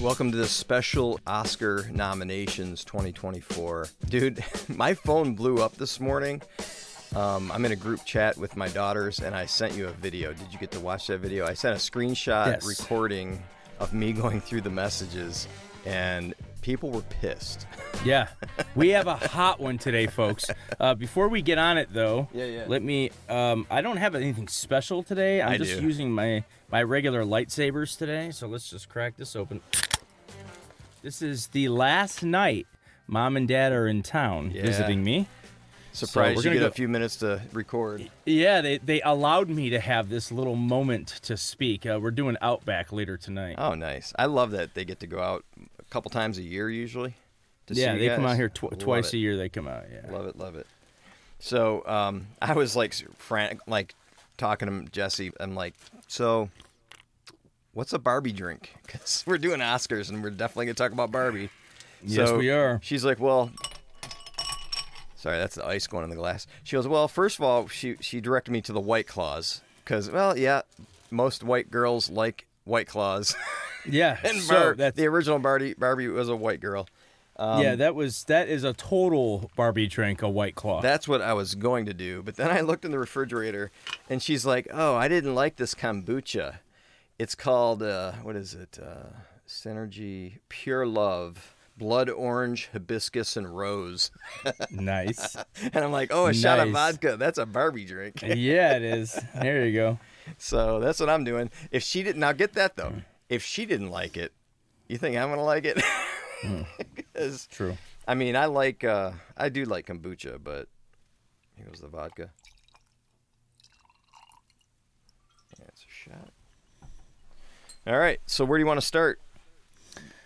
Welcome to the special Oscar nominations 2024. Dude, my phone blew up this morning. Um, I'm in a group chat with my daughters, and I sent you a video. Did you get to watch that video? I sent a screenshot Yes. recording of me going through the messages, and people were pissed. Yeah, we have a hot one today, folks. Uh, before we get on it, though, Yeah, yeah. let me. Um, I don't have anything special today. I'm I just do. using my my regular lightsabers today. So let's just crack this open. This is the last night Mom and Dad are in town Yeah. visiting me. Surprised we're you gonna get a few minutes to record. Yeah, they, they allowed me to have this little moment to speak. Uh, we're doing Outback later tonight. Oh, nice. I love that they get to go out a couple times a year usually. To yeah, they come guys. out here tw- Love twice it. a year. They come out. Yeah. Love it, love it. So um, I was like frantic, like talking to Jesse. I'm like, so what's a Barbie drink? Because we're doing Oscars and we're definitely gonna talk about Barbie. Yes, So we are. She's like, well. Sorry, that's the ice going in the glass. She goes, well, first of all, she she directed me to the White Claws because, well, yeah, most white girls like White Claws, Yeah. and so Bar- that's the original Barbie Barbie was a white girl. Um, yeah, that was that is a total Barbie drink, a White Claw. That's what I was going to do. But then I looked in the refrigerator and she's like, oh, I didn't like this kombucha. It's called, uh, what is it? Uh, Synergy Pure Love, Blood Orange, Hibiscus, and Rose. nice. And I'm like, oh, a shot of vodka. That's a Barbie drink. yeah, it is. There you go. So that's what I'm doing. If she didn't, now get that though. If she didn't like it, you think I'm going to like it? Because, True. I mean, I like, uh, I do like kombucha, but here goes the vodka. Yeah, it's a shot. All right. So where do you want to start?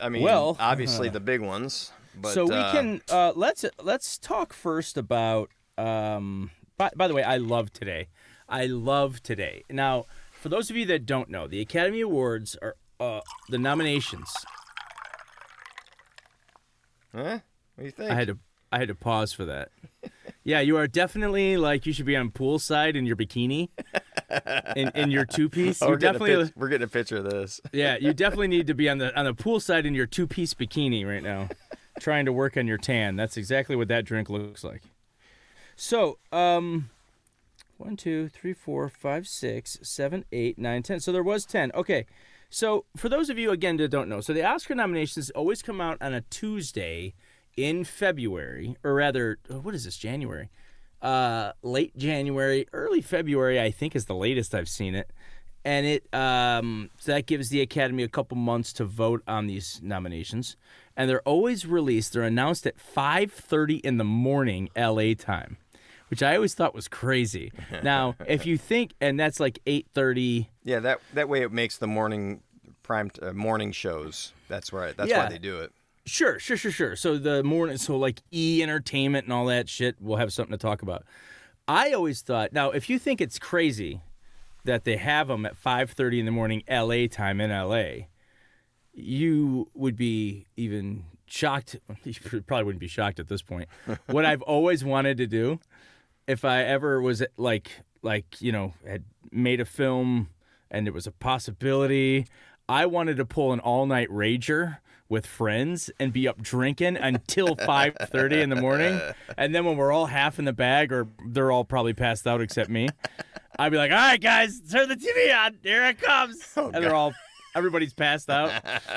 I mean, Well, obviously uh, the big ones. But, so we uh, can uh, let's let's talk first about. Um, by, by the way, I love today. I love today. Now, for those of you that don't know, the Academy Awards are uh, the nominations. Huh? What do you think? I had to I had to pause for that. Yeah, you are definitely like you should be on poolside in your bikini, in, in your two piece. Oh, we're, getting a definitely pic- we're getting a picture of this. Yeah, you definitely need to be on the on the pool side in your two piece bikini right now, trying to work on your tan. That's exactly what that drink looks like. So, um, one, two, three, four, five, six, seven, eight, nine, ten. So there was ten. Okay. So for those of you again that don't know, so the Oscar nominations always come out on a Tuesday in February, or rather, what is this? January, uh, late January, early February. I think is the latest I've seen it and it um, so that gives the Academy a couple months to vote on these nominations, and they're always released. They're announced at 5:30 in the morning LA time, which I always thought was crazy. Now, if you think, and that's like 8:30. Yeah, that that way it makes the morning prime uh, morning shows. That's right. That's why they do it. Sure, sure, sure, sure. So the morning, so like E Entertainment and all that shit, we'll have something to talk about. I always thought. Now, if you think it's crazy that they have them at 5:30 in the morning LA time in LA, you would be even shocked. You probably wouldn't be shocked at this point. what I've always wanted to do, if I ever was like like you know had made a film and it was a possibility, I wanted to pull an all night rager with friends and be up drinking until 5:30 in the morning. And then when we're all half in the bag or they're all probably passed out except me I'd be like all right guys turn the TV on. Here it comes. And they're all everybody's passed out.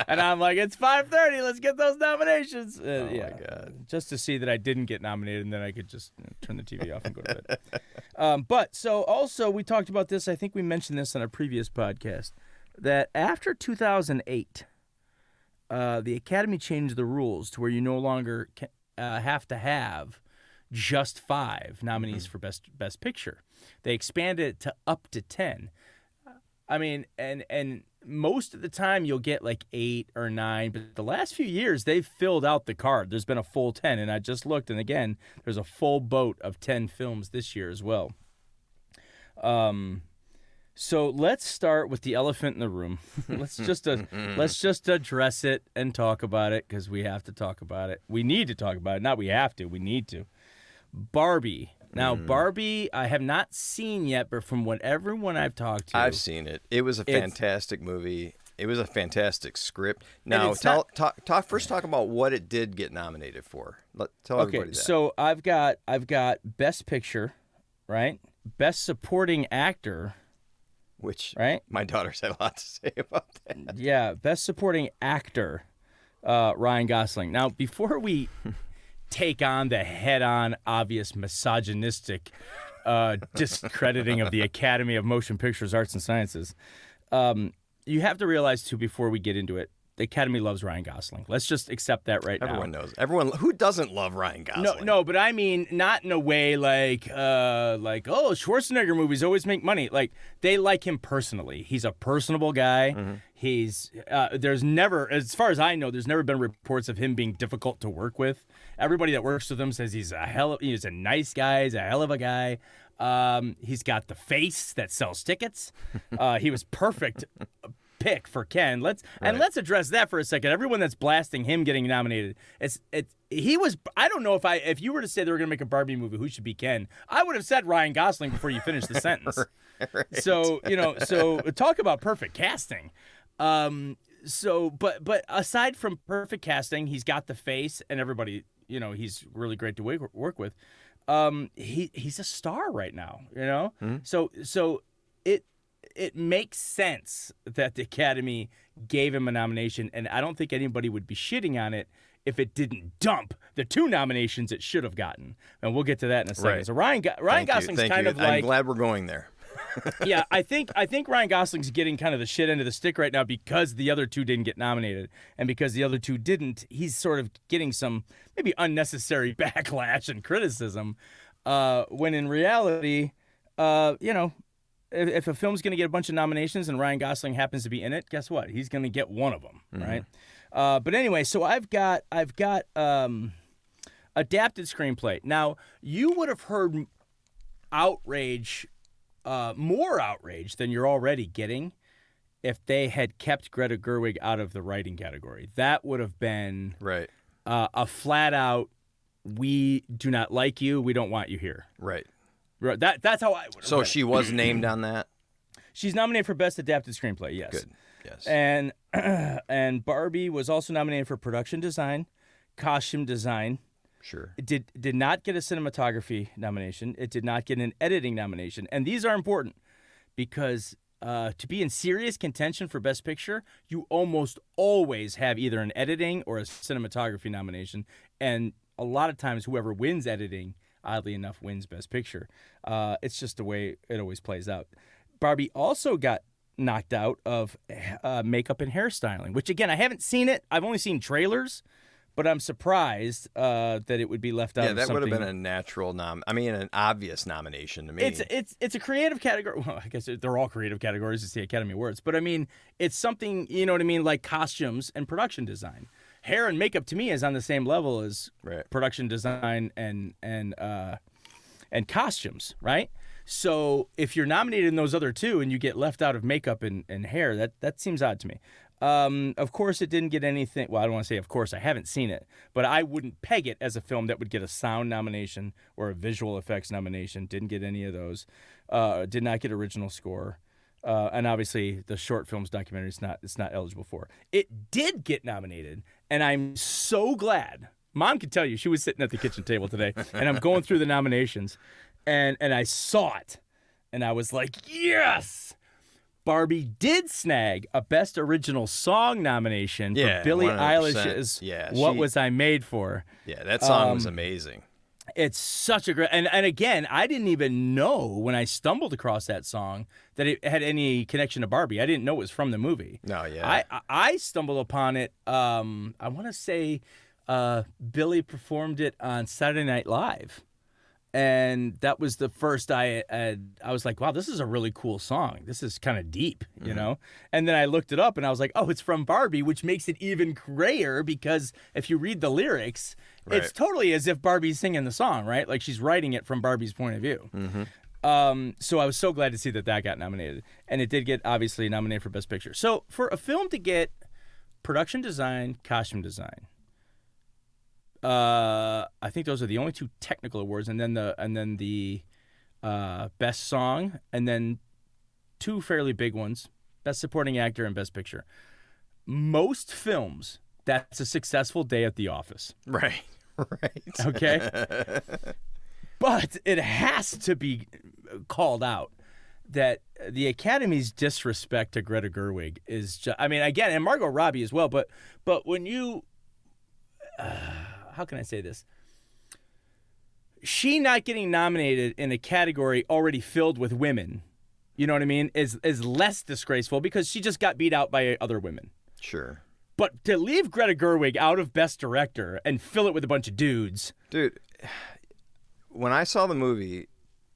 And I'm like it's 5:30 let's get those nominations. Uh, Oh yeah. My god. just to see that I didn't get nominated, and then I could just you know, turn the TV off and go to bed. um, but so also we talked about this. I think we mentioned this on a previous podcast that after 2008, uh, the Academy changed the rules to where you no longer ca- uh, have to have just five nominees for best best picture. They expanded it to up to ten. I mean, and and most of the time you'll get like eight or nine, but the last few years they've filled out the card. There's been a full ten, and I just looked, and again, there's a full boat of ten films this year as well. Um, so let's start with the elephant in the room. let's just uh, let's just address it and talk about it because we have to talk about it. We need to talk about it. Not we have to. We need to. Barbie. Now, Barbie, I have not seen yet, but from what everyone I've talked to, I've seen it. It was a fantastic movie. It was a fantastic script. Now, tell, not- talk, talk first. Talk about what it did get nominated for. Let tell Okay, everybody that. so I've got I've got Best Picture, right? Best Supporting Actor, which right? my daughters had a lot to say about that. Yeah, Best Supporting Actor, uh, Ryan Gosling. Now, before we take on the head-on, obvious misogynistic uh, discrediting of the Academy of Motion Pictures Arts and Sciences, um, you have to realize too before we get into it, the Academy loves Ryan Gosling. Let's just accept that right now. Everyone knows. Everyone who doesn't love Ryan No, Gosling. no, but I mean not in a way like uh like oh Schwarzenegger movies always make money. Like they like him personally. He's a personable guy. Mm-hmm. He's uh, there's never as far as I know there's never been reports of him being difficult to work with. Everybody that works with him says he's a hell of, he's a nice guy, he's a hell of a guy. Um, he's got the face that sells tickets. Uh, he was perfect pick for Ken. Let's and let's address that for a second. Everyone that's blasting him getting nominated, it's it. he was. I don't know if I if you were to say they were going to make a Barbie movie, who should be Ken? I would have said Ryan Gosling before you finish the sentence. So you know, so talk about perfect casting. Um, so but but aside from perfect casting, he's got the face, and everybody, you know, he's really great to work, work with. Um, he he's a star right now, you know. So so it it makes sense that the Academy gave him a nomination, and I don't think anybody would be shitting on it if it didn't dump the two nominations it should have gotten. And we'll get to that in a second. Right. So Ryan Go- Ryan Thank Gosling's thank kind you. of I'm glad we're going there. yeah, I think I think Ryan Gosling's getting kind of the shit end of the stick right now because the other two didn't get nominated, and because the other two didn't, he's sort of getting some maybe unnecessary backlash and criticism. Uh, when in reality, uh, you know, if, if a film's going to get a bunch of nominations and Ryan Gosling happens to be in it, guess what? He's going to get one of them, right? Uh, but anyway, so I've got I've got um, adapted screenplay. Now you would have heard outrage uh, more outrage than you're already getting if they had kept Greta Gerwig out of the writing category. That would have been Right. uh, a flat out, we do not like you, we don't want you here. Right. Right, That that's how I would. So she was named on that. she's nominated for best adapted screenplay. Yes. Good. Yes. And and Barbie was also nominated for production design, costume design. Sure. It did did not get a cinematography nomination. It did not get an editing nomination, and these are important because uh, to be in serious contention for Best Picture, you almost always have either an editing or a cinematography nomination, and a lot of times whoever wins editing, oddly enough, wins Best Picture. Uh, it's just the way it always plays out. Barbie also got knocked out of uh, makeup and hairstyling, which again I haven't seen it. I've only seen trailers. But I'm surprised uh, that it would be left out. Yeah, that would have been a natural nom. I mean, an obvious nomination to me. It's it's it's a creative category. Well, I guess they're all creative categories. It's the Academy Awards, but I mean, it's something you know what I mean, like costumes and production design. Hair and makeup to me is on the same level as Right. production design and and uh, and costumes, right? So if you're nominated in those other two and you get left out of makeup and, and hair, that that seems odd to me. Um, of course, it didn't get anything. Well, I don't want to say of course. I haven't seen it, but I wouldn't peg it as a film that would get a sound nomination or a visual effects nomination. Didn't get any of those. Uh, did not get original score. Uh, and obviously, the short films documentary is not it's not eligible for. It did get nominated, and I'm so glad. Mom can tell you she was sitting at the kitchen table today, and I'm going through the nominations, and and I saw it, and I was like, yes. Barbie did snag a Best Original Song nomination Yeah, for Billie 100%. Eilish's Yeah, "What Was I Made For." yeah, that song Um, was amazing. It's such a great and, and again, I didn't even know when I stumbled across that song that it had any connection to Barbie. I didn't know it was from the movie. No, yeah. I I- I stumbled upon it. Um, I want to say uh, Billie performed it on Saturday Night Live, and that was the first I had, I was like, wow, this is a really cool song. This is kind of deep, you Mm-hmm. know. And then I looked it up, and I was like, oh, it's from Barbie, which makes it even grayer because if you read the lyrics, it's totally as if Barbie's singing the song, right? Like she's writing it from Barbie's point of view. Mm-hmm. Um, so I was so glad to see that that got nominated, and it did get obviously nominated for Best Picture. So for a film to get production design, costume design, uh, I think those are the only two technical awards, and then the and then the uh, best song, and then two fairly big ones, Best Supporting Actor and Best Picture. Most films, that's a successful day at the office. Right. Right. Okay. but it has to be called out that the Academy's disrespect to Greta Gerwig is just, I mean, again, and Margot Robbie as well, but, but when you, uh, how can I say this? She not getting nominated in a category already filled with women, you know what I mean, is, is less disgraceful because she just got beat out by other women. Sure. But to leave Greta Gerwig out of Best Director and fill it with a bunch of dudes, Dude, when I saw the movie,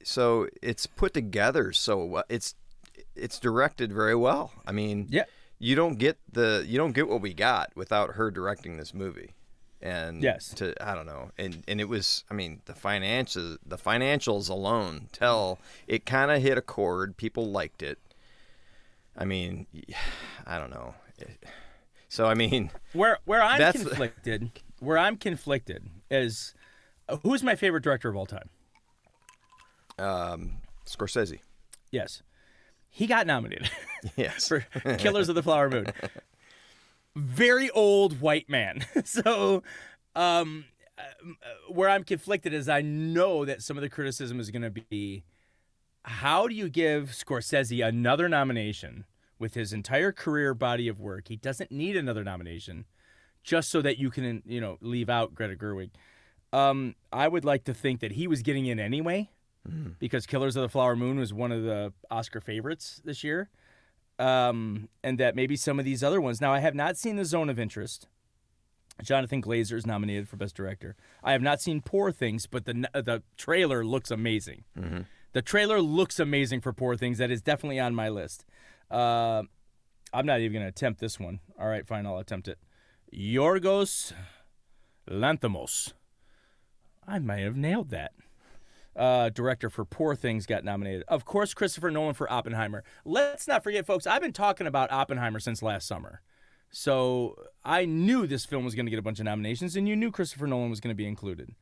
so it's put together so well. It's it's directed very well. I mean, Yeah. you don't get the you don't get what we got without her directing this movie. And Yes. to I don't know, and and it was I mean the finances the financials alone tell it kind of hit a chord. People liked it. I mean, I don't know. So I mean, Where where I'm conflicted, where I'm conflicted is uh, who's my favorite director of all time? um, Scorsese. Yes, he got nominated Yes. for Killers of the Flower Moon. Very old white man. so, um, uh, where I'm conflicted is I know that some of the criticism is going to be, how do you give Scorsese another nomination with his entire career body of work? He doesn't need another nomination, just so that you can, you know, leave out Greta Gerwig. Um, I would like to think that he was getting in anyway, because Killers of the Flower Moon was one of the Oscar favorites this year, um, and that maybe some of these other ones. Now, I have not seen The Zone of Interest. Jonathan Glazer is nominated for Best Director. I have not seen Poor Things, but the the trailer looks amazing. The trailer looks amazing for Poor Things. That is definitely on my list. Uh, I'm not even going to attempt this one. All right, fine, I'll attempt it. Yorgos Lanthimos. I might have nailed that. Uh, director for Poor Things got nominated. Of course, Christopher Nolan for Oppenheimer. Let's not forget, folks, I've been talking about Oppenheimer since last summer. So I knew this film was going to get a bunch of nominations, and you knew Christopher Nolan was going to be included.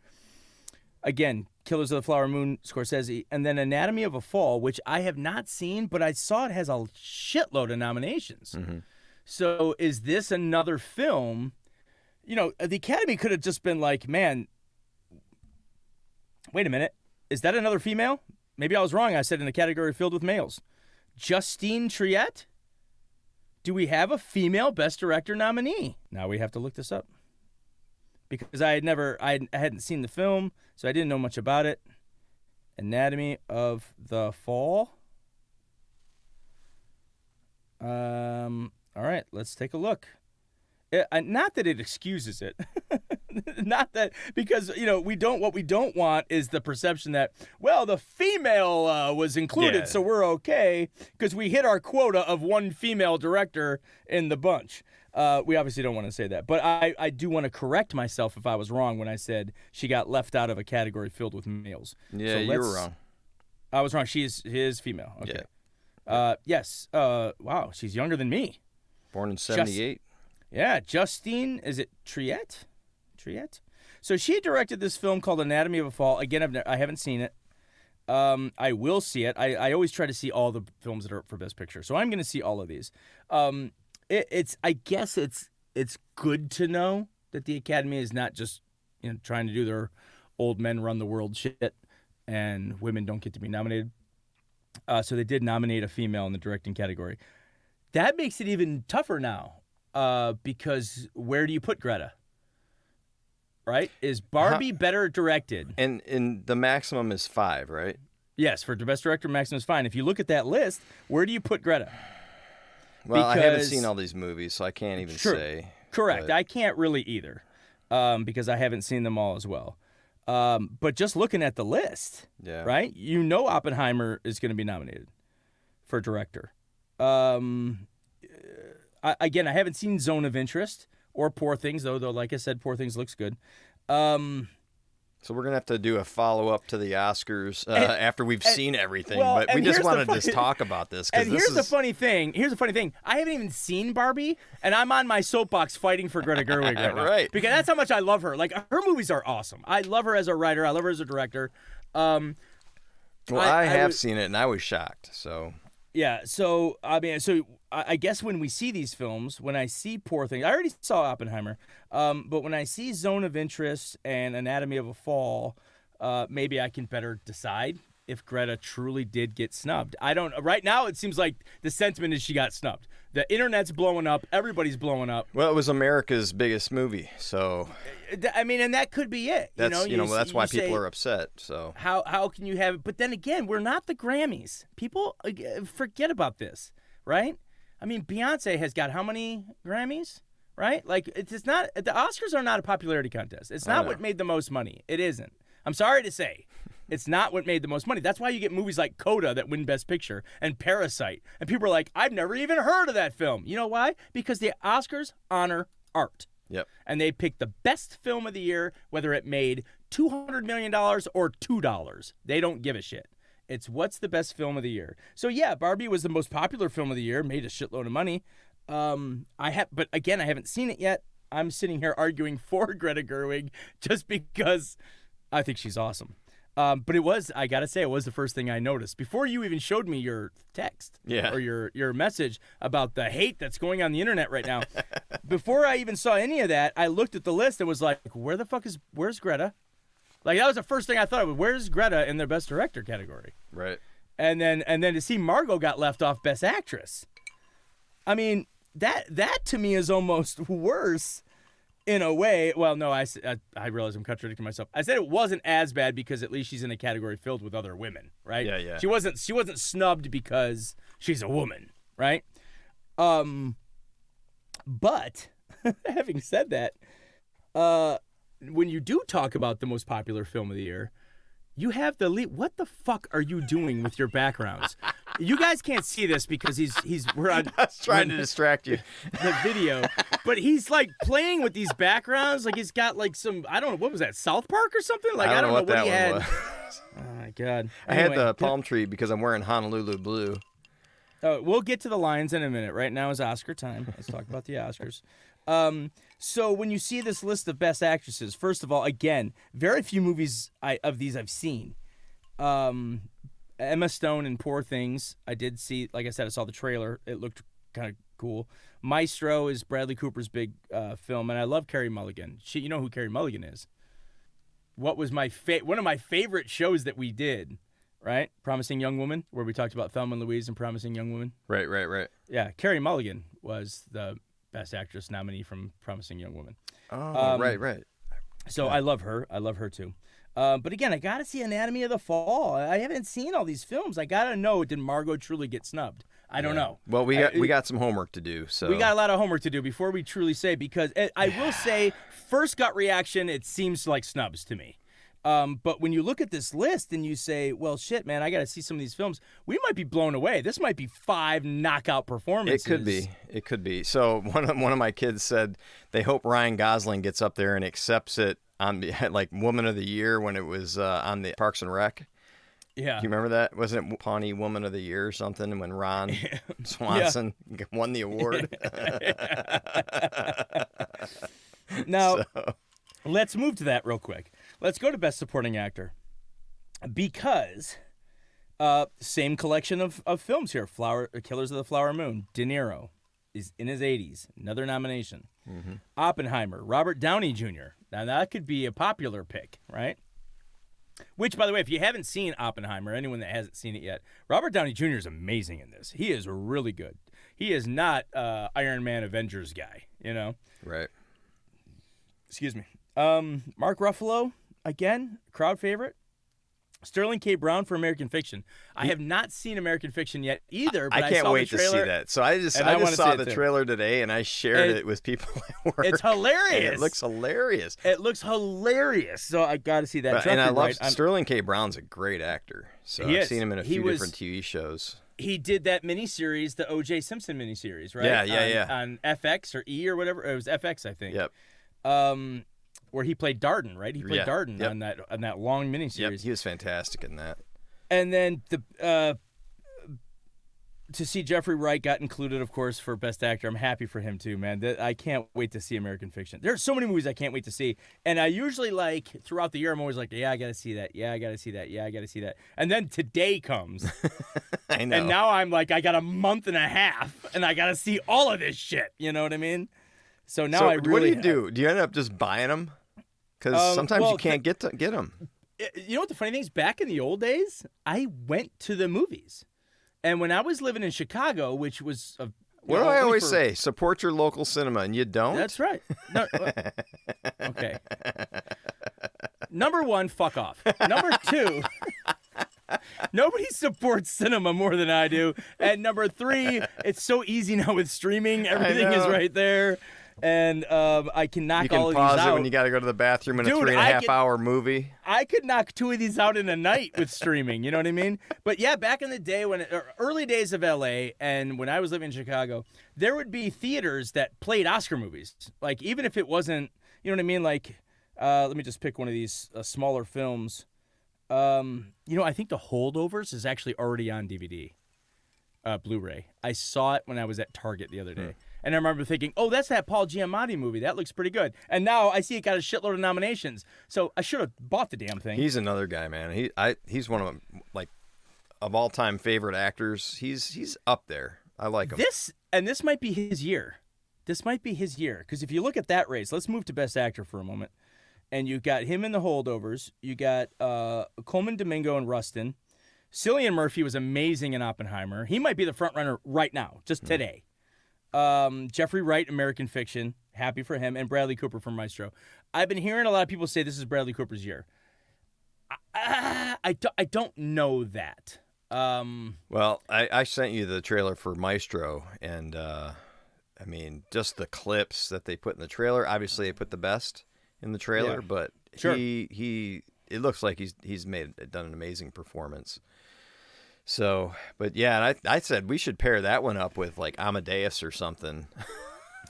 Again, Killers of the Flower Moon, Scorsese, and then Anatomy of a Fall, which I have not seen, but I saw it has a shitload of nominations. So is this another film? You know, the Academy could have just been like, man, wait a minute. Is that another female? Maybe I was wrong. I said in a category filled with males. Justine Triet? Do we have a female Best Director nominee? Now we have to look this up. Because I had never, I had- I hadn't seen the film, so I didn't know much about it. Anatomy of the Fall. Um. All right, let's take a look. It, uh, not that it excuses it. not that because you know we don't. What we don't want is the perception that well the female uh, was included, Yeah. so we're okay because we hit our quota of one female director in the bunch. Uh, we obviously don't want to say that, but I, I do want to correct myself if I was wrong when I said she got left out of a category filled with males. Yeah, So you were wrong. I was wrong. She is female. Okay. Yeah. Uh, yes. Uh, wow, she's younger than me. Born in '78. Yeah, Justine, is it Triet? Triet? So she directed this film called Anatomy of a Fall. Again, I've ne- I haven't seen it. Um, I will see it. I, I always try to see all the films that are up for Best Picture, so I'm going to see all of these. Um, it, it's I guess it's it's good to know that the Academy is not just you know trying to do their old men run the world shit, and women don't get to be nominated. Uh, so they did nominate a female in the directing category. That makes it even tougher now, uh, because where do you put Greta? Right? Is Barbie better directed? And and the maximum is five, right? Yes, for best director, maximum is fine. If you look at that list, where do you put Greta? Well, I haven't seen all these movies, so I can't even True. say. Correct. But- I can't really either, um, because I haven't seen them all as well. Um, but just looking at the list, Yeah. right? You know Oppenheimer is going to be nominated for director. Um, uh, I, again, I haven't seen Zone of Interest or Poor Things, though. Though, like I said, Poor Things looks good. Um, So we're gonna have to do a follow up to the Oscars uh, And- after we've and- seen everything. well, but we just here's the want to just talk about this because and this here's the funny thing. Here's the funny thing. I haven't even seen Barbie, and I'm on my soapbox fighting for Greta Gerwig right now. Right. Because that's how much I love her. Like her movies are awesome. I love her as a writer. I love her as a director. Um, well, I- I, I have would- seen it and I was shocked. So Yeah, so I mean, so I guess when we see these films, when I see Poor Things, I already saw Oppenheimer, um, but when I see Zone of Interest and Anatomy of a Fall, uh, maybe I can better decide if Greta truly did get snubbed. I don't. Right now, it seems like the sentiment is she got snubbed. The internet's blowing up. Everybody's blowing up. Well, it was America's biggest movie, so I mean, and that could be it. that's you know, you know that's why say, people are upset. So how how can you have it? But then again, we're not the Grammys. People uh, forget about this, right? I mean, Beyonce has got how many Grammys? Right? Like it's not the Oscars are not a popularity contest. It's not what made the most money. It isn't. I'm sorry to say. It's not what made the most money. That's why you get movies like Coda that win Best Picture and Parasite. And people are like, I've never even heard of that film. You know why? Because the Oscars honor art yep. and they pick the best film of the year, whether it made $200 million or $2. They don't give a shit. It's what's the best film of the year. So yeah, Barbie was the most popular film of the year, made a shitload of money. Um, I have, but again, I haven't seen it yet. I'm sitting here arguing for Greta Gerwig just because I think she's awesome. Um, but it was, I gotta say, it was the first thing I noticed before you even showed me your text Yeah. or your your message about the hate that's going on the internet right now. before I even saw any of that, I looked at the list and was like, "Where the fuck is where's Greta?" Like that was the first thing I thought of. Where's Greta in the best director category? Right. And then and then to see Margot got left off best actress. I mean that that to me is almost worse in a way. Well, no, I I realize I'm contradicting myself. I said it wasn't as bad because at least she's in a category filled with other women, right? Yeah, yeah. She wasn't she wasn't snubbed because she's a woman, right? Um, but having said that, uh, when you do talk about the most popular film of the year, you have the lead. What the fuck are you doing with your backgrounds? you guys can't see this because he's he's we're on I was trying to distract you. the video, but he's like playing with these backgrounds. Like he's got like some I don't know what was that South Park or something. Like I don't, know what, that he one had. was. Oh my god! I had the palm tree because I'm wearing Honolulu blue. Uh, we'll get to the Lions in a minute. Right now is Oscar time. Let's talk about the Oscars. Um, so when you see this list of best actresses, first of all, again, very few movies I, of these I've seen. Um, Emma Stone in Poor Things, I did see. Like I said, I saw the trailer. It looked kind of cool. Maestro is Bradley Cooper's big uh, film, and I love Carey Mulligan. She, you know who Carey Mulligan is? What was my fa- one of my favorite shows that we did? Right, Promising Young Woman, where we talked about Thelma and Louise and Promising Young Woman. Right, right, right. Yeah, Carey Mulligan was the Best Actress nominee from Promising Young Woman. Oh, Um, right, right. So I love her. I love her too. Uh, but again, I gotta see Anatomy of the Fall. I haven't seen all these films. I gotta know did Margot truly get snubbed? I don't Yeah. know. Well, we I- got we got some homework to do. So We got a lot of homework to do before we truly say because I will say first gut reaction it seems like snubs to me. Um, but when you look at this list and you say, "Well, shit, man, I got to see some of these films," we might be blown away. This might be five knockout performances. It could be. It could be. So one of one of my kids said they hope Ryan Gosling gets up there and accepts it on the like Woman of the Year when it was uh, on the Parks and Rec. Yeah. Do you remember that? Wasn't it Pawnee Woman of the Year or something when Ron Swanson won the award? Now, let's move to that real quick. Let's go to Best Supporting Actor because uh, same collection of, of films here. Flower Killers of the Flower Moon. De Niro is in his 80s. Another nomination. Oppenheimer. Robert Downey Jr. Now that could be a popular pick, right? Which, by the way, if you haven't seen Oppenheimer, anyone that hasn't seen it yet, Robert Downey Jr. is amazing in this. He is really good. He is not uh, Iron Man Avengers guy, you know. right. Excuse me. Um, Mark Ruffalo again, crowd favorite. Sterling K. Brown for American Fiction. I have not seen American Fiction yet either. But I can't saw wait to see that. So I just I, I just saw the trailer today and I shared It- it, with people at work. It's hilarious. It looks hilarious. It looks hilarious. So I got to see that. But- and I love Wright, I'm- Sterling K. Brown's a great actor. So I've is. seen him in a He few was- different TV shows. he did that miniseries, the O.J. Simpson miniseries, right? Yeah, yeah, on, yeah. On FX or E or whatever. It was FX, I think. Yep. Um, where he played Darden, right? He played Yeah, Darden yep. on that on that long Yep. miniseries. He was fantastic in that. and then the uh, to see Jeffrey Wright got included, of course, for Best Actor. I'm happy for him too, man. I can't wait to see American Fiction. There's so many movies I can't wait to see, and I usually like throughout the year. I'm always like, yeah, I got to see that. Yeah, I got to see that. Yeah, I got to see that. And then today comes, I know. and now I'm like, I got a month and a half, and I got to see all of this shit. You know what I mean? So now so I really what do you do? Do you end up just buying them? Because Um, sometimes well, you can't get to get them. you know what the funny thing is? Back in the old days, I went to the movies, and when I was living in Chicago, which was a, What do I always for- say? Support your local cinema, and you don't. That's right. No, uh, okay. Number one, fuck off. Number two, nobody supports cinema more than I do. And number three, it's so easy now with streaming. Everything is right there. And um, I can knock you can all of pause it when you got to go to the bathroom in a Dude, three and a I half hour movie. I could knock two of these out in a night with streaming. You know what I mean? But yeah, back in the day when or early days of LA and when I was living in Chicago, there would be theaters that played Oscar movies. Like even if it wasn't, you know what I mean? Like, uh, let me just pick one of these uh, smaller films. Um, you know, I think The Holdovers is actually already on DVD, uh, Blu-ray. I saw it when I was at Target the other day. And I remember thinking, "Oh, that's that Paul Giamatti movie. That looks pretty good." And now I see it got a shitload of nominations. So I should have bought the damn thing. He's another guy, man. He I he's one of like of all time favorite actors. He's he's up there. I like him. This and this might be his year. This might be his year because if you look at that race, let's move to Best Actor for a moment. And you got him in the holdovers. You got uh, Colman Domingo and Rustin. Cillian Murphy was amazing in Oppenheimer. He might be the front runner right now, just today. Um, Jeffrey Wright, American Fiction, happy for him, and Bradley Cooper from Maestro. I've been hearing a lot of people say this is Bradley Cooper's year. I, I, don't, I don't know that. Um, Well, I, I sent you the trailer for Maestro, and uh, I mean, just the clips that they put in the trailer. Obviously, they put the best in the trailer, Yeah. but Sure. he he it looks like he's he's made done an amazing performance. So, but yeah, and I I said we should pair that one up with like Amadeus or something.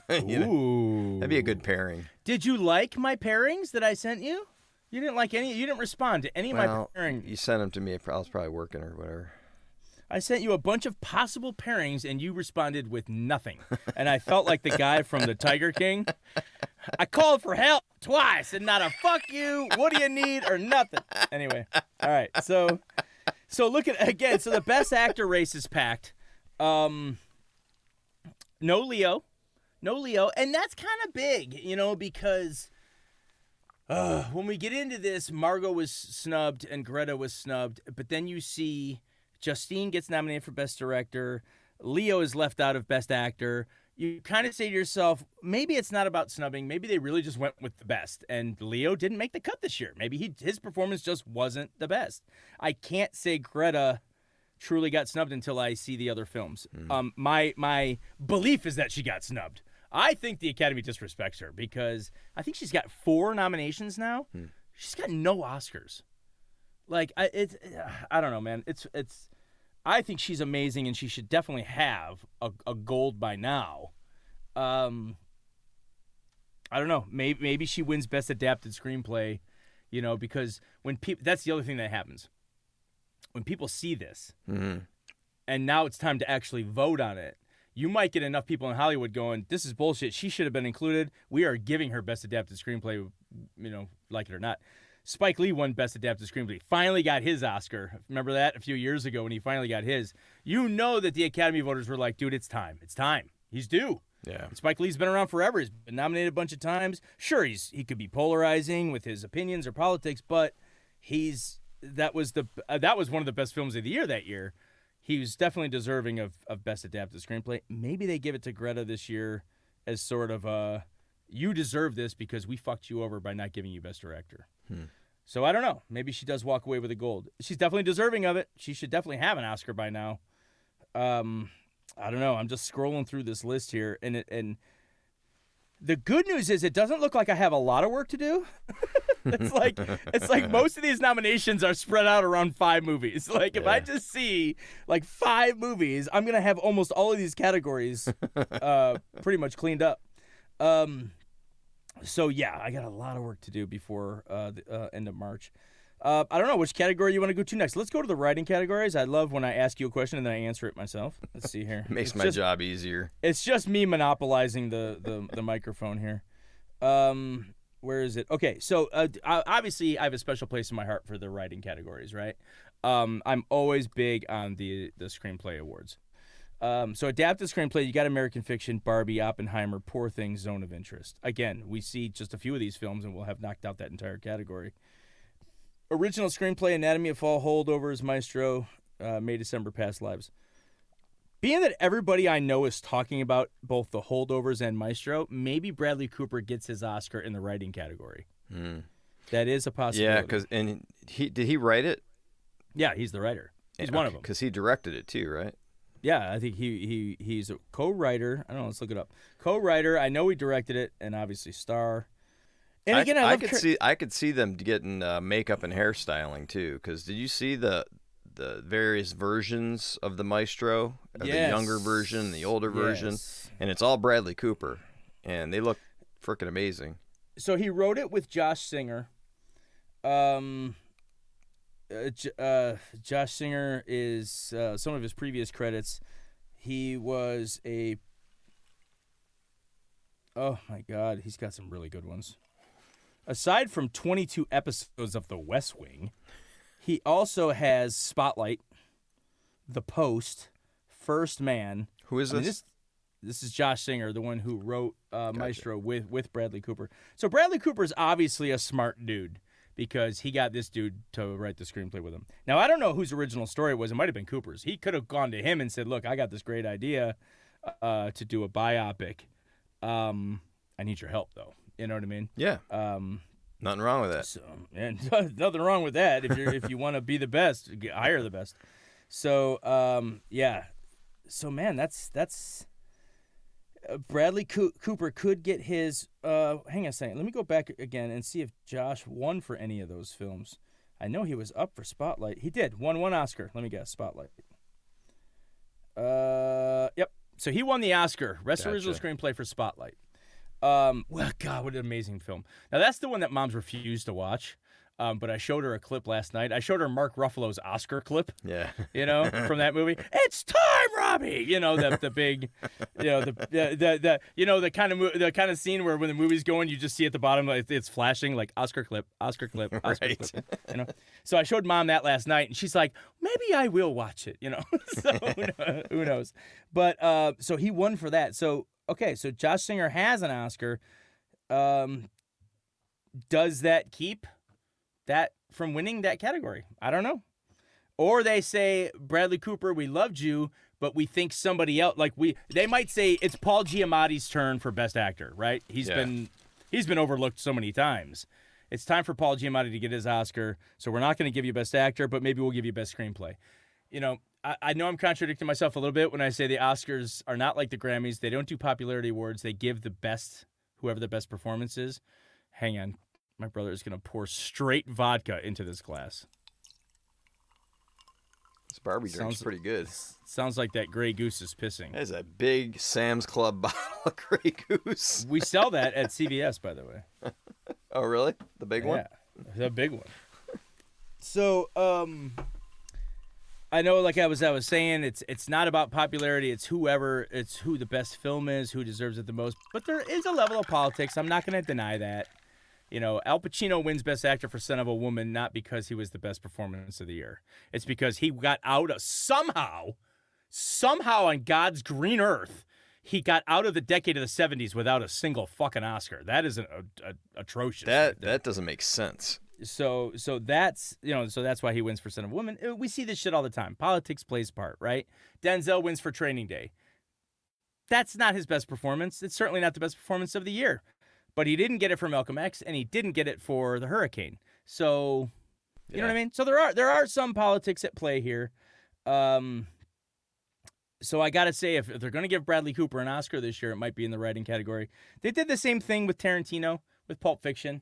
You know, ooh. that'd be a good pairing. Did you like my pairings that I sent you? You didn't like any. You didn't respond to any of my pairings. you sent them to me. I was probably working or whatever. I sent you a bunch of possible pairings, and you responded with nothing. And I felt like the guy from the Tiger King. I called for help twice, and not a fuck you. What do you need or nothing? Anyway, all right. So, so look at again. So the best actor race is packed. Um, no Leo, no Leo, and that's kind of big, you know, because uh, when we get into this, Margot was snubbed and Greta was snubbed, but then you see Justine gets nominated for Best Director, Leo is left out of Best Actor. You kind of say to yourself, maybe it's not about snubbing. Maybe they really just went with the best, and Leo didn't make the cut this year. Maybe he his performance just wasn't the best. I can't say Greta truly got snubbed until I see the other films. Um, my my belief is that she got snubbed. I think the Academy disrespects her because I think she's got four nominations now. She's got no Oscars. Like I, it's I don't know, man. It's it's. I think she's amazing, and she should definitely have a, a gold by now. Um, I don't know. Maybe maybe she wins best adapted screenplay. You know, because when people that's the other thing that happens. When people see this, hmm and now it's time to actually vote on it. You might get enough people in Hollywood going, "This is bullshit. She should have been included. We are giving her best adapted screenplay, you know, like it or not." Spike Lee won best adapted screenplay. Finally got his Oscar. Remember that a few years ago when he finally got his. You know that the Academy voters were like, "Dude, it's time. It's time. He's due." Yeah. And Spike Lee's been around forever. He's been nominated a bunch of times. Sure, he's he could be polarizing with his opinions or politics, but he's that was the uh, that was one of the best films of the year that year. He was definitely deserving of, of best adapted screenplay. Maybe they give it to Greta this year as sort of a you deserve this because we fucked you over by not giving you best director. So I don't know. Maybe she does walk away with a gold. She's definitely deserving of it. She should definitely have an Oscar by now. Um, I don't know. I'm just scrolling through this list here, and it, and the good news is it doesn't look like I have a lot of work to do. it's like it's like most of these nominations are spread out around five movies. Like if I just see like five movies, I'm gonna have almost all of these categories uh, pretty much cleaned up. Um, so yeah, I got a lot of work to do before uh, the uh, end of March. Uh, I don't know which category you want to go to next. Let's go to the writing categories. I love when I ask you a question and then I answer it myself. Let's see here. Makes It's my just- job easier. It's just me monopolizing the the, the microphone here. Um, where is it? Okay, so uh, obviously I have a special place in my heart for the writing categories, right? Um, I'm always big on the the screenplay awards. Um, so adapted screenplay, you got American Fiction, Barbie, Oppenheimer, Poor Things, Zone of Interest. Again, we see just a few of these films and we'll have knocked out that entire category. Original screenplay, Anatomy of Fall, Holdovers, Maestro, uh, May, December, Past Lives. Being that everybody I know is talking about both the Holdovers and Maestro, maybe Bradley Cooper gets his Oscar in the writing category. Hmm. That is a possibility. Yeah, because and he did he write it? yeah, he's the writer. He's one of them. Because he directed it too, right? Yeah, I think he he he's a co-writer. I don't know. Let's look it up. Co-writer. I know he directed it, and obviously star. And again, I, I love could see I could see them getting uh, makeup and hairstyling too. Because did you see the the various versions of the Maestro, of the younger version, the older version, Yes. and it's all Bradley Cooper, and they look freaking amazing. So he wrote it with Josh Singer. Um, uh, Josh Singer is uh, some of his previous credits. He was a. Oh my God, he's got some really good ones. Aside from 22 episodes of The West Wing, he also has Spotlight, The Post, First Man. Who is I mean, this? this this is Josh Singer, the one who wrote uh, Maestro with with Bradley Cooper. So Bradley Cooper is obviously a smart dude because he got this dude to write the screenplay with him. Now I don't know whose original story it was. It might have been Cooper's. He could have gone to him and said, "Look, I got this great idea uh, to do a biopic. Um, I need your help, though. You know what I mean? yeah, Um, nothing wrong with that. so, and nothing wrong with that. If you if you want to be the best, hire the best. So, um, yeah. So, man, that's that's Bradley Coo- Cooper could get his. Uh, hang on a second. Let me go back again and see if Josh won for any of those films. I know he was up for Spotlight. He did. Won one Oscar. Let me guess. Spotlight. Uh, yep. So he won the Oscar, Best Original Gotcha. Screenplay for Spotlight. Um, well, God, what an amazing film. Now that's the one that moms refused to watch. Um, but I showed her a clip last night. I showed her Mark Ruffalo's Oscar clip, Yeah, you know, from that movie. It's time, Robbie. You know the the big, you know the the the, the you know the kind of the kind of scene where when the movie's going, you just see at the bottom like, it's flashing like Oscar clip, Oscar clip, Oscar Right. clip. You know. So I showed mom that last night, and she's like, maybe I will watch it. You know. so who who knows? But uh, so he won for that. So okay, so Josh Singer has an Oscar. Um, does that keep that from winning that category? I don't know. Or they say, Bradley Cooper, we loved you, but we think somebody else like we they might say it's Paul Giamatti's turn for best actor, right? He's Yeah. been he's been overlooked so many times. It's time for Paul Giamatti to get his Oscar. So we're not going to give you best actor, but maybe we'll give you best screenplay. You know, I, I know I'm contradicting myself a little bit when I say the Oscars are not like the Grammys. They don't do popularity awards. They give the best whoever the best performance is. Hang on. My brother is going to pour straight vodka into this glass. this Barbie drink's Sounds- pretty good. Sounds like that Grey Goose is pissing. That is a big Sam's Club bottle of Grey Goose. We sell that at CVS, by the way. Oh, really? The big one? Yeah, the big one. So, um, I know, like I was, I was saying, it's it's not about popularity. It's whoever, it's who the best film is, who deserves it the most. But there is a level of politics. I'm not going to deny that. You know, Al Pacino wins Best Actor for Scent of a Woman not because he was the best performance of the year. It's because he got out of somehow, somehow on God's green earth, he got out of the decade of the 70s without a single fucking Oscar. That is an, a, a, atrocious. That that doesn't make sense. so so that's you know so that's why he wins for Scent of a Woman. Uh, We see this shit all the time. Politics plays part, right? Denzel wins for Training Day. That's not his best performance. It's certainly not the best performance of the year. But he didn't get it for Malcolm X, and he didn't get it for The Hurricane. So you know what I mean? So there are there are some politics at play here. Um, so I got to say, if, if they're going to give Bradley Cooper an Oscar this year, it might be in the writing category. They did the same thing with Tarantino with Pulp Fiction.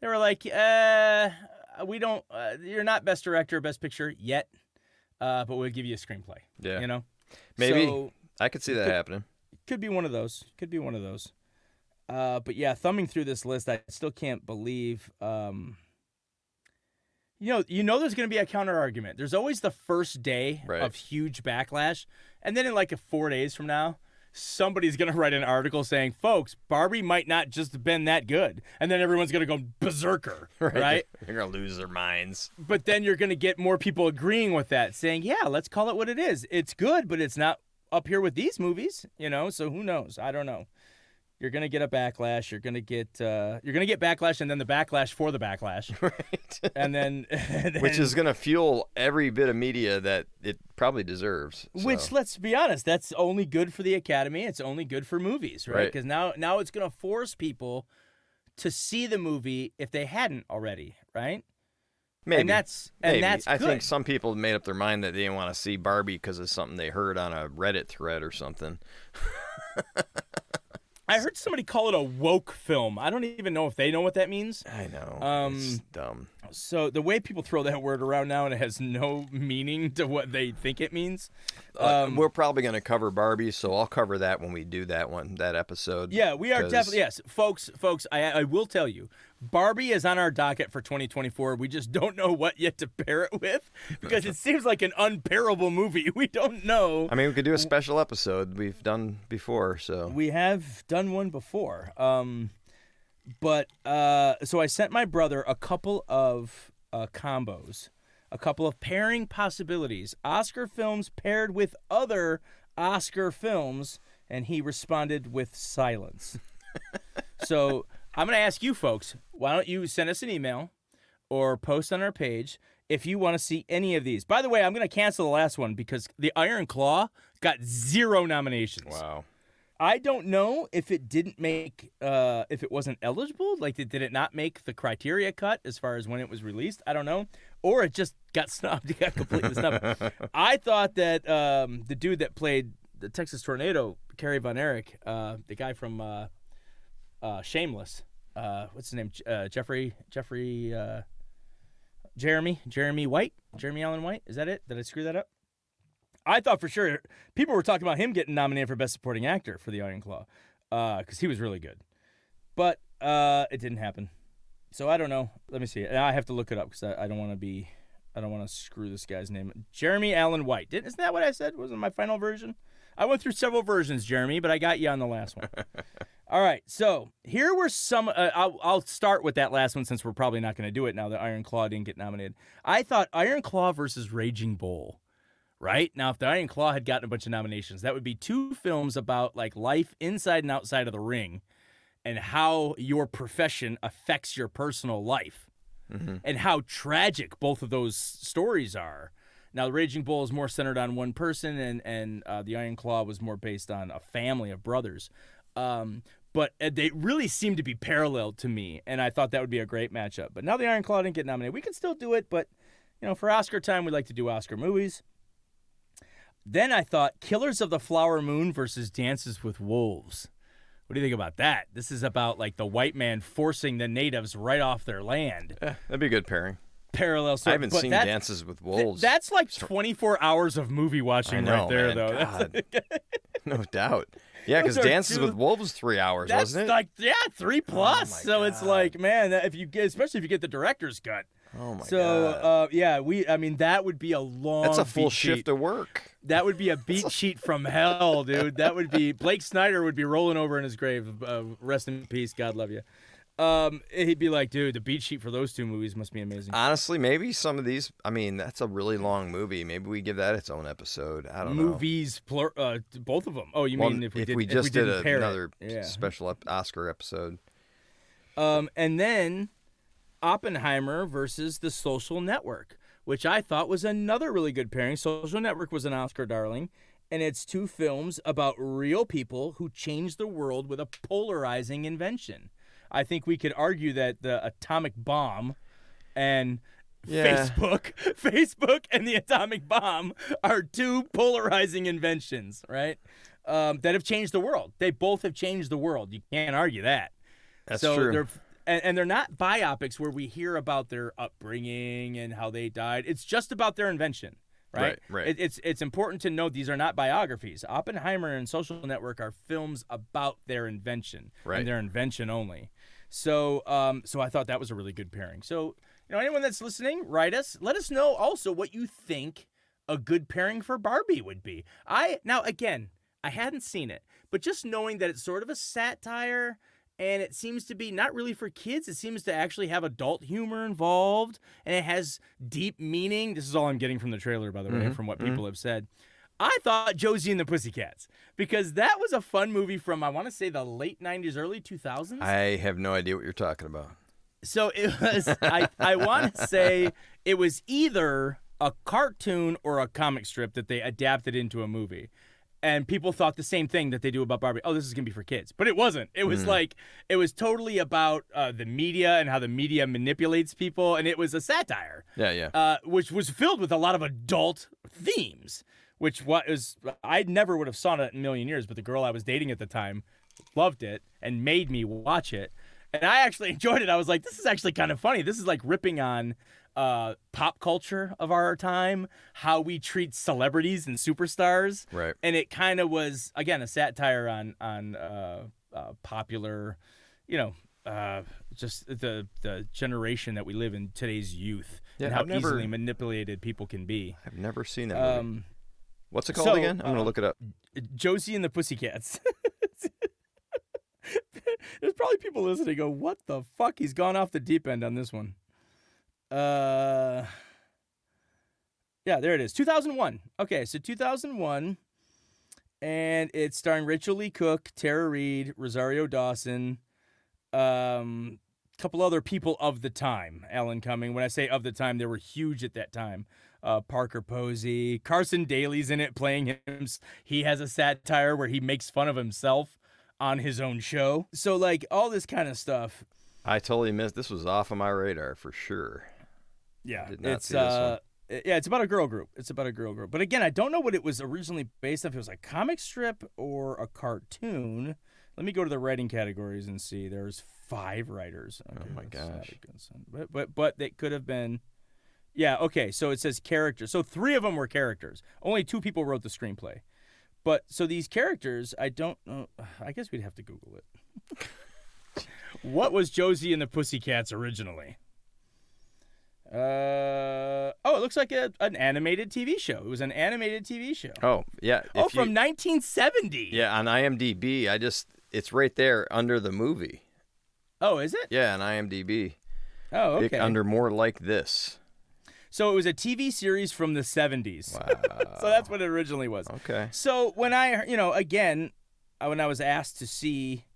They were like, uh, we don't, uh, you're not best director, best picture yet, uh, but we'll give you a screenplay. Yeah. You know? Maybe. So I could see that Could- happening. could be one of those. Could be one of those. Uh, but yeah, thumbing through this list, I still can't believe. Um, you know, you know, there's going to be a counter argument. There's always the first day Right. of huge backlash, and then in like a four days from now, somebody's going to write an article saying, "Folks, Barbie might not just have been that good," and then everyone's going to go berserker, right? They're gonna lose their minds. But then you're going to get more people agreeing with that, saying, "Yeah, let's call it what it is. It's good, but it's not up here with these movies." You know, so who knows? I don't know. You're gonna get a backlash. You're gonna get uh, you're gonna get backlash, and then the backlash for the backlash, Right. and then, and Which is gonna fuel every bit of media that it probably deserves. Which, let's be honest, that's only good for the Academy. It's only good for movies, right? Right. Because now, now it's going to force people to see the movie if they hadn't already, right? maybe And that's and that's I good. think some people made up their mind that they didn't want to see Barbie because of something they heard on a Reddit thread or something. I heard somebody call it a woke film. I don't even know if they know what that means. I know. Um, it's dumb. So the way people throw that word around now and it has no meaning to what they think it means. Uh, Um, we're probably going to cover Barbie, so I'll cover that when we do that one, that episode. Yeah, we are 'cause- definitely yes, folks. Folks, I, I will tell you, Barbie is on our docket for 2024. We just don't know what yet to pair it with because it seems like an unpairable movie. We don't know. I mean, we could do a special episode we've done before, so We have done one before. Um, but uh, so I sent my brother a couple of uh, combos, a couple of pairing possibilities. Oscar films paired with other Oscar films, and he responded with silence. so I'm going to ask you folks why don't you send us an email or post on our page if you want to see any of these. By the way, I'm going to cancel the last one because the Iron Claw got zero nominations. wow. I don't know if it didn't make uh if it wasn't eligible, like did, it not make the criteria cut as far as when it was released? I don't know. Or it just got snubbed, it got completely snubbed. I thought that um the dude that played the Texas Tornado, Kerry Von Erich, uh the guy from uh uh Shameless, uh what's his name? Uh, Jeffrey Jeffrey uh Jeremy Jeremy White? Jeremy Allen White? Is that it? Did I screw that up? I thought for sure people were talking about him getting nominated for Best Supporting Actor for The Iron Claw because he was really good. But uh, it didn't happen. So I don't know. Let me see. I have to look it up because I, I don't want to be. I don't want to screw this guy's name. Jeremy Allen White. Isn't that what I said? Wasn't my final version? I went through several versions, Jeremy, but I got you on the last one. All right. So here were some. Uh, I'll, I'll start with that last one since we're probably not going to do it now that Iron Claw didn't get nominated. I thought Iron Claw versus Raging Bull right? Now, if the Iron Claw had gotten a bunch of nominations, that would be two films about like life inside and outside of the ring and how your profession affects your personal life Mm-hmm. and how tragic both of those stories are. Now, the Raging Bull is more centered on one person, and and uh, the Iron Claw was more based on a family of brothers. Um, but uh, they really seem to be parallel to me, and I thought that would be a great matchup. But now the Iron Claw didn't get nominated. We can still do it, but you know, for Oscar time, we like to do Oscar movies. Then I thought Killers of the Flower Moon versus Dances with Wolves. What do you think about that? This is about like the white man forcing the natives right off their land. Yeah, that'd be a good pairing. Parallel story. I haven't but seen Dances with th- Wolves. that's like 24 hours of movie watching know, right there, man. though. God. no doubt. Yeah, because Dances two- with Wolves three hours, That's wasn't it? like yeah, three plus. my so it's like man, if you get, especially if you get the director's cut. oh my so god. So uh, yeah, we. I mean, that would be a long. That's a full shift sheet. of work. That would be a beat sheet from hell, dude. That would be Blake Snyder would be rolling over in his grave. Uh, rest in peace. God love you. Um, he'd be like, dude, the beat sheet for those two movies must be amazing. Honestly, maybe some of these. I mean, that's a really long movie. Maybe we give that its own episode. I don't know. Movies, plur- uh, both of them. Oh, you Well, mean if we did, just if we did pair another Yeah. special ep- Oscar episode. Um, and then Oppenheimer versus The Social Network, which I thought was another really good pairing. Social Network was an Oscar darling, and it's two films about real people who changed the world with a polarizing invention. I think we could argue that the atomic bomb and Yeah. Facebook, Facebook and the atomic bomb are two polarizing inventions, right? Um, that have changed the world. They both have changed the world. You can't argue that That's so true. They're, and, and they're not biopics where we hear about their upbringing and how they died. It's just about their invention, right? Right, right. It, it's it's important to note these are not biographies. Oppenheimer and Social Network are films about their invention Right. and their invention only. So um so I thought that was a really good pairing. So you know, anyone that's listening, write us. Let us know also what you think a good pairing for Barbie would be. I now again, I hadn't seen it, but just knowing that it's sort of a satire and it seems to be not really for kids. It seems to actually have adult humor involved and it has deep meaning. This is all I'm getting from the trailer, by the way, Mhm, from what mhm. people have said. I thought Josie and the Pussycats because that was a fun movie from I want to say the late 90s, early 2000s. I have no idea what you're talking about. So it was. I I want to say it was either a cartoon or a comic strip that they adapted into a movie, and people thought the same thing that they do about Barbie. Oh, this is gonna be for kids, but it wasn't. It was Mm. like it was totally about uh, the media and how the media manipulates people, and it was a satire, Yeah, yeah. uh, which was filled with a lot of adult themes. Which was I never would have saw it in a million years, but the girl I was dating at the time loved it and made me watch it. And I actually enjoyed it. I was like, this is actually kind of funny. This is like ripping on uh, pop culture of our time, how we treat celebrities and superstars. right. And it kind of was again a satire on on uh, uh, popular, you know, uh, just the the generation that we live in today's youth Yeah, and how never- easily manipulated people can be. I've never seen that movie. Um, What's it called so, again? I'm gonna uh, look it up. Josie and the Pussycats. There's probably people listening go, "What the fuck? He's gone off the deep end on this one." Uh, yeah, there it is. 2001. Okay, so 2001, and it's starring Rachael Leigh Cook, Tara Reid, Rosario Dawson, um, a couple other people of the time. Alan Cumming. When I say of the time, they were huge at that time. Uh, Parker Posey, Carson Daly's in it playing him. He has a satire where he makes fun of himself on his own show. So like all this kind of stuff. I totally missed. This was off of my radar for sure. Yeah, it's uh, yeah, it's about a girl group. It's about a girl group. But again, I don't know what it was originally based off. If it was a comic strip or a cartoon. Let me go to the writing categories and see. There's five writers. Okay, Oh my gosh. not a good sign. But but but they could have been. Yeah. Okay. So it says characters. So three of them were characters. Only two people wrote the screenplay. But so these characters, I don't know. I guess we'd have to Google it. what was Josie and the Pussycats originally? Uh oh, it looks like a, an animated TV show. It was an animated TV show. Oh yeah. oh, you- from 1970. yeah on IMDb. I just it's right there under the movie. Oh, is it? Yeah, on IMDb. Oh, It- okay. under more like this. So it was a TV series from the 70s. Wow. so that's what it originally was. okay. So when I, you know, again, uh, when I was asked to see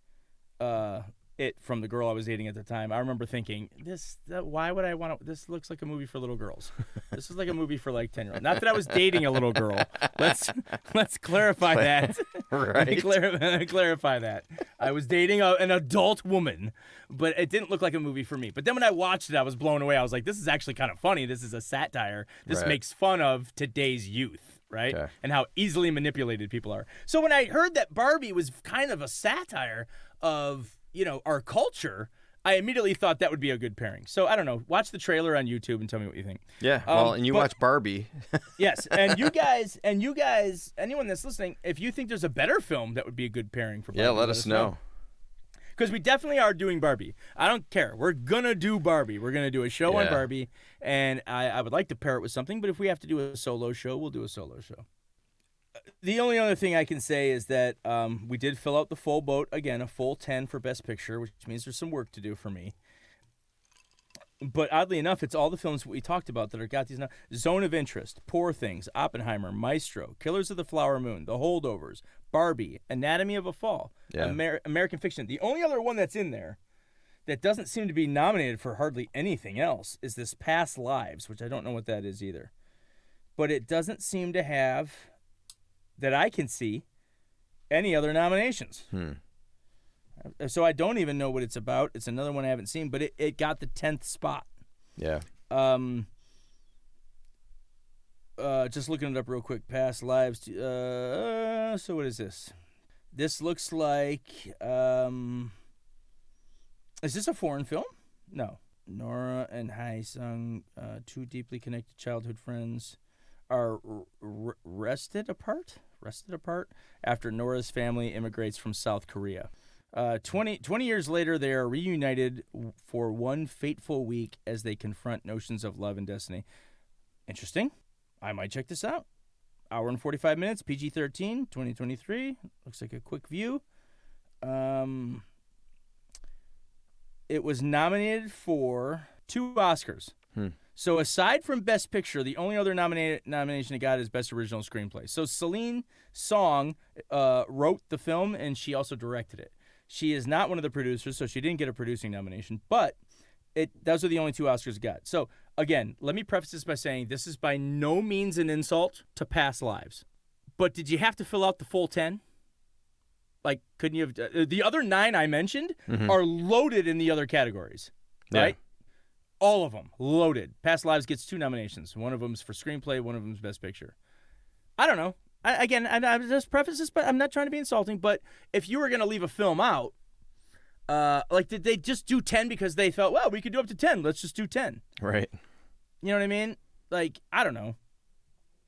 uh, it from the girl I was dating at the time, I remember thinking, this, that, why would I want to? This looks like a movie for little girls. this is like a movie for like ten year olds. Not that I was dating a little girl. Let's let's clarify that. Right. clar- clarify that. I was dating a, an adult woman, but it didn't look like a movie for me. But then when I watched it, I was blown away. I was like, this is actually kind of funny. This is a satire. This Right. makes fun of today's youth, right? Okay. And how easily manipulated people are. So when I heard that Barbie was kind of a satire of, you know, our culture, I immediately thought that would be a good pairing. So I don't know. Watch the trailer on YouTube and tell me what you think. Yeah. Well, Um, and you but- watch Barbie. Yes, and you guys, and you guys, anyone that's listening, if you think there's a better film that would be a good pairing for, Barbie, yeah. Let us know. because we definitely are doing Barbie. I don't care. We're gonna do Barbie. We're gonna do a show on Yeah. Barbie, and I, I would like to pair it with something. But if we have to do a solo show, we'll do a solo show. The only other thing I can say is that um, we did fill out the full boat again, a full ten for Best Picture, which means there's some work to do for me. But oddly enough, it's all the films we talked about that are got these. nu- Zone of Interest, Poor Things, Oppenheimer, Maestro, Killers of the Flower Moon, The Holdovers, Barbie, Anatomy of a Fall, Yeah. Amer- American Fiction. The only other one that's in there that doesn't seem to be nominated for hardly anything else is this Past Lives, which I don't know what that is either. But it doesn't seem to have, that I can see, any other nominations. Hmm. Uh, So I don't even know what it's about. It's another one I haven't seen, but it, it got the 10th spot. Yeah. Um, uh, just looking it up real quick. Past lives. Uh, so what is this? This looks like. Um, is this a foreign film? No. Nora and Hae Sung, uh, two deeply connected childhood friends, are r- r- wrested apart. Wrested apart after Nora's family immigrates from South Korea. Uh, 20, 20 years later, they are reunited for one fateful week as they confront notions of love and destiny. Interesting. I might check this out. Hour and 45 minutes, PG 13, 2023. Looks like a quick view. Um, it was nominated for two Oscars. Hmm. So aside from Best Picture, the only other nominated nomination it got is Best Original Screenplay. So Celine Song uh, wrote the film and she also directed it. She is not one of the producers, so she didn't get a producing nomination. But it those are the only two Oscars it got. So again, let me preface this by saying this is by no means an insult to past lives. But did you have to fill out the full ten? Like, couldn't you have? Uh, the other nine I mentioned are loaded in the other categories, Yeah. All of them loaded. Past Lives gets two nominations. One of them's for screenplay. One of them's Best Picture. I don't know. I, again, I, I just preface this, but I'm not trying to be insulting. But if you were going to leave a film out, uh, like, did they just do ten because they felt, well, we could do up to ten. Let's just do ten. Right. You know what I mean? Like, I don't know.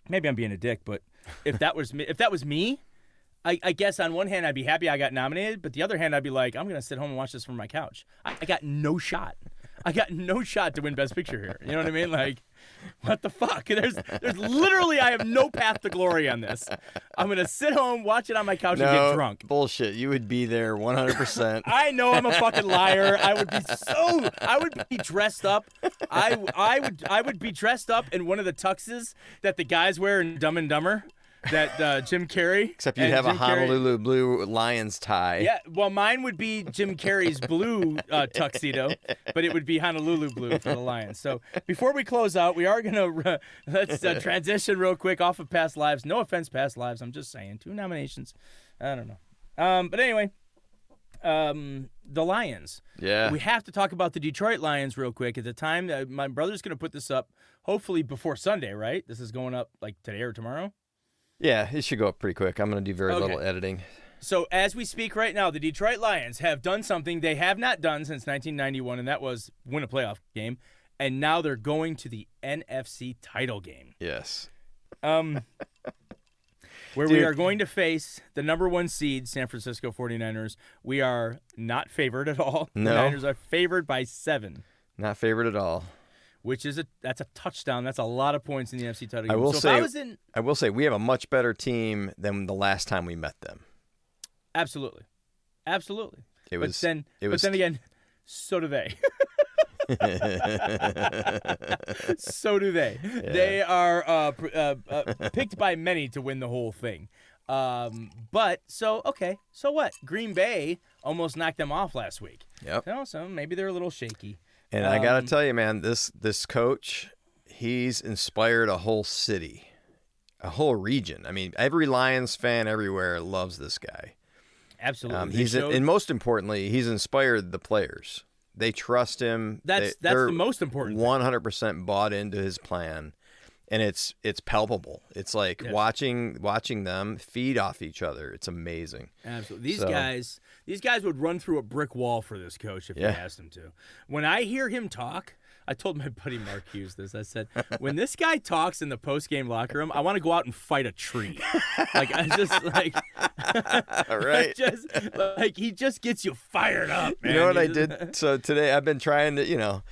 Maybe I'm being a dick, but if that was me, if that was me, I, I guess on one hand I'd be happy I got nominated, but the other hand I'd be like, I'm gonna sit home and watch this from my couch. I, I got no shot. I got no shot to win Best Picture here. You know what I mean? Like, what the fuck? There's, there's literally I have no path to glory on this. I'm gonna sit home, watch it on my couch, and get drunk. bullshit. You would be there 100. percent I know I'm a fucking liar. I would be so. I would be dressed up. I I would I would be dressed up in one of the tuxes that the guys wear in Dumb and Dumber. That uh, Jim Carrey. Except you'd have a Jim Carrey- Honolulu Blue Lions tie. Yeah, well, mine would be Jim Carrey's blue uh, tuxedo, but it would be Honolulu blue for the Lions. So before we close out, we are gonna uh, let's uh, transition real quick off of past lives. No offense, past lives. I'm just saying, two nominations. I don't know. Um, but anyway, um, the Lions. Yeah. We have to talk about the Detroit Lions real quick. At the time, uh, my brother's going to put this up, hopefully before Sunday, right? This is going up like today or tomorrow. Yeah, it should go up pretty quick. I'm gonna do very Okay. little editing. So as we speak right now, the Detroit Lions have done something they have not done since 1991, and that was win a playoff game. And now they're going to the NFC title game, Yes. um, where we are going to face the number one seed, San Francisco 49ers. We are not favored at all. No. The Niners are favored by seven. Not favored at all. Which is a that's a touchdown. That's a lot of points in the NFC title game. I will so say- I was in I will say we have a much better team than the last time we met them. absolutely, absolutely. It was. but then, it but was- then again, so do they. so do they. They are uh, uh, uh, picked by many to win the whole thing. Um, but so okay, so what? Green Bay almost knocked them off last week. Yep. You know, so maybe they're a little shaky. And I gotta Um, tell you, man, this this coach, he's inspired a whole city, a whole region. I mean, every Lions fan everywhere loves this guy. Absolutely. Um, he's showed- and most importantly, he's inspired the players. They trust him. that's they, that's the most important. One hundred percent bought into his plan, and it's it's palpable. It's like Yes. watching watching them feed off each other. It's amazing. Absolutely. These So- guys, these guys would run through a brick wall for this coach if Yeah. you asked them to. When I hear him talk, I told my buddy Mark Hughes this. I said, when this guy talks in the post game locker room, I want to go out and fight a tree. like I just like, All right. just like he just gets you fired up. Man. You know what He I just- did? So today I've been trying to, you know,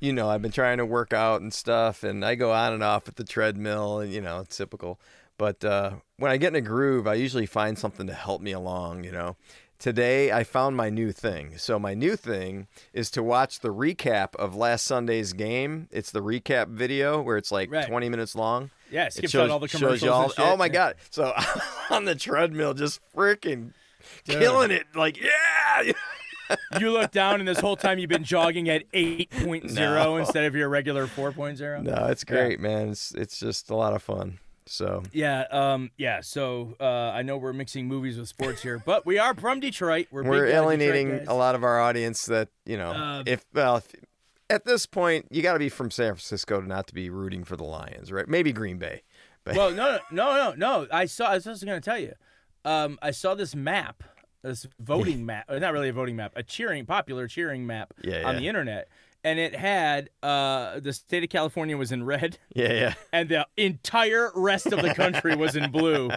you know, I've been trying to work out and stuff, and I go on and off at the treadmill, and you know, it's typical. But uh, when I get in a groove, I usually find something to help me along. You know, today I found my new thing. So my new thing is to watch the recap of last Sunday's game. It's the recap video where it's like Right. 20 minutes long. Yeah, It skips shows, out all the commercials. all. and shit. Oh my god! So on the treadmill, just freaking killing it. Like yeah. You look down, and this whole time you've been jogging at 8.0 No. instead of your regular 4.0. No, it's great, man. It's it's just a lot of fun. So Yeah, um, yeah. So uh, I know we're mixing movies with sports here, but we are from Detroit. We're, we're uh, Detroit alienating a lot of our audience that you know Uh, if well if, at this point you got to be from San Francisco to not to be rooting for the Lions, right? Maybe Green Bay, but Well, no, no, no, no. I saw. I was just going to tell you. Um, I saw this map, this voting map. uh, Not really a voting map, a cheering, popular cheering map Yeah, on the internet. and it had uh, the state of California was in red, Yeah, yeah. and the entire rest of the country was in blue.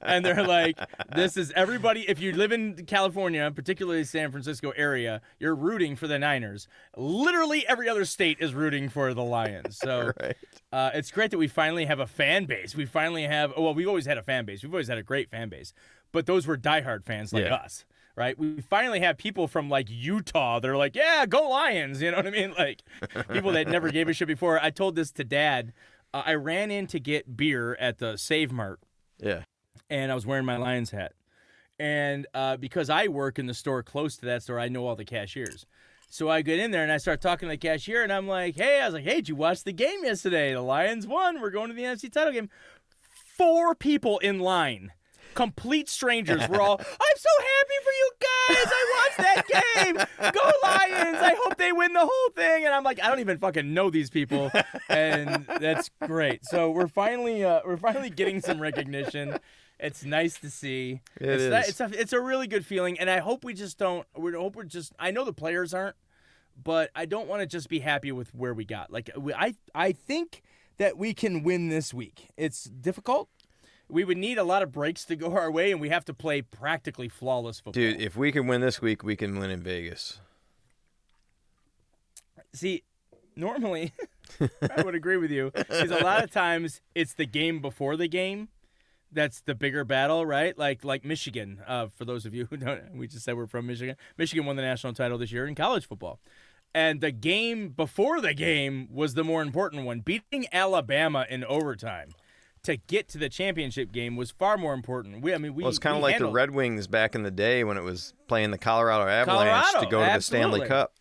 And they're like, "This is everybody. If you live in California, particularly San Francisco area, you're rooting for the Niners. Literally every other state is rooting for the Lions. So Right. uh, it's great that we finally have a fan base. We finally have. oh, Well, we've always had a fan base. We've always had a great fan base, but those were diehard fans like Yeah. us, right? We finally have people from like Utah. They're like, "Yeah, go Lions!" You know what I mean? Like people that never gave a shit before. I told this to Dad. Uh, I ran in to get beer at the Save Mart, Yeah. and I was wearing my Lions hat. And uh, because I work in the store close to that store, I know all the cashiers. So I get in there and I start talking to the cashier, and I'm like, "Hey, I was like, hey, did you watch the game yesterday? The Lions won. We're going to the NFC title game." Four people in line, complete strangers. We're all, "I'm so happy for you guys. I watched that game. Go Lions! I hope they win the whole thing." And I'm like, I don't even fucking know these people, and that's great. So we're finally, uh, we're finally getting some recognition. It's nice to see. It it's is. That, it's a it's a really good feeling, and I hope we just don't. We hope we're just. I know the players aren't, but I don't want to just be happy with where we got. Like we, I I think that we can win this week. It's difficult. We would need a lot of breaks to go our way, and we have to play practically flawless football. Dude, if we can win this week, we can win in Vegas. See, normally I would agree with you because a lot of times it's the game before the game that's the bigger battle, right? Like like Michigan. Uh, for those of you who don't, we just said we're from Michigan. Michigan won the national title this year in college football. And the game before the game was the more important one. Beating Alabama in overtime to get to the championship game was far more important. We, I mean, we. Well, it's kind of like the Red Wings back in the day when it was playing the Colorado Avalanche Colorado, to go to the Stanley. Cup.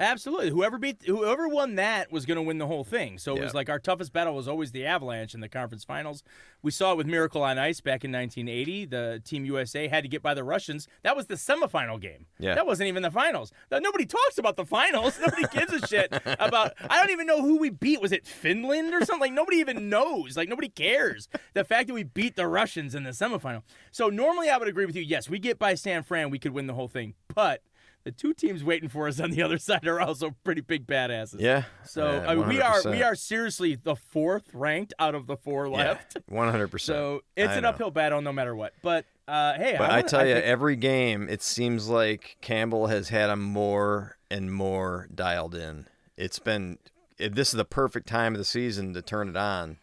Absolutely. Whoever beat whoever won that was going to win the whole thing. So it was like our toughest battle was always the Avalanche in the conference finals. We saw it with Miracle on Ice back in 1980. The Team USA had to get by the Russians. That was the semifinal game. Yeah. That wasn't even the finals. Now, Nobody talks about the finals. Nobody gives a shit about I don't even know who we beat. Was it Finland or something? Like nobody even knows. Like nobody cares. The fact that we beat the Russians in the semifinal. So normally I would agree with you. Yes, we get by San Fran, we could win the whole thing. But the two teams waiting for us on the other side are also pretty big badasses. Yeah. So Yeah, I mean, we are we are seriously the fourth ranked out of the four left. One hundred percent. So it's I an know. uphill battle no matter what. But uh, hey, But I, wanna- tell you, think- every game, it seems like Campbell has had him more and more dialed in. It's been it, this is the perfect time of the season to turn it on,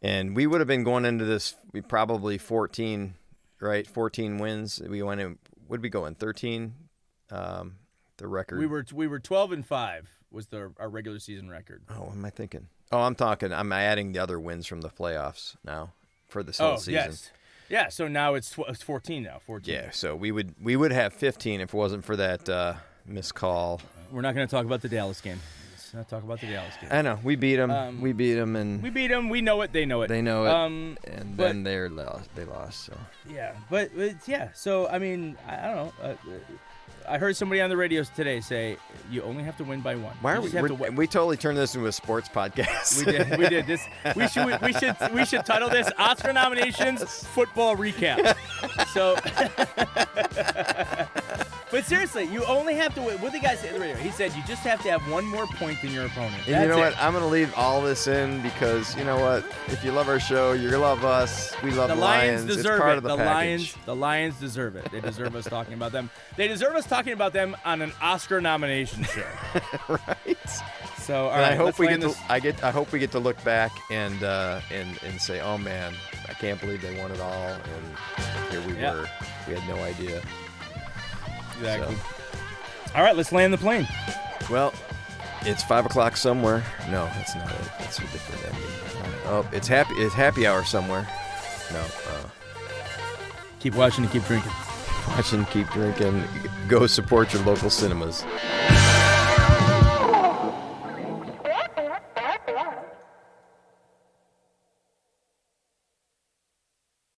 and we would have been going into this we probably fourteen, right? Fourteen wins. We went in. Would we go in thirteen? Um, the record. we were we were twelve and five was the our regular season record. Oh, what am I thinking? Oh, I'm talking. I'm adding the other wins from the playoffs now for this whole Oh season. yes, yeah. So now it's tw- it's fourteen now. Fourteen. Yeah, so we would we would have 15 if it wasn't for that uh, missed call. We're not going to talk about the Dallas game. Let's not talk about the Dallas game. I know we beat them. Um, we beat them, and We beat them. We know it. They know it. they know it. Um, and but- then they're lost. They lost. So Yeah, but it's, yeah. So I mean, I, I don't know. Uh, I heard somebody on the radio today say you only have to win by one. why are we? to We totally turned this into a sports podcast. We did. We did this. We should. We should. We should title this Oscar nominations football recap. So, but seriously, you only have to. What the guy said on the radio? He said you just have to have one more point than your opponent. And you know it. what? I'm gonna leave all this in because you know what? If you love our show, you love us. We love The Lions It's deserve part it. of the, the. Lions, the Lions deserve it. They deserve us talking about them. They deserve us talking about them on an Oscar nomination show. right? So, all right, I hope we get to. I get. I hope we get to look back and uh, and and say, oh man, I can't believe they won it all, and here we Yeah. were. We had no idea. Exactly. All right, let's land the plane. Well, it's five o'clock somewhere. No, that's not it. That's a different ending. Oh, it's happy. It's happy hour somewhere. No. Uh, Keep watching and keep drinking. watch and keep drinking. Go support your local cinemas.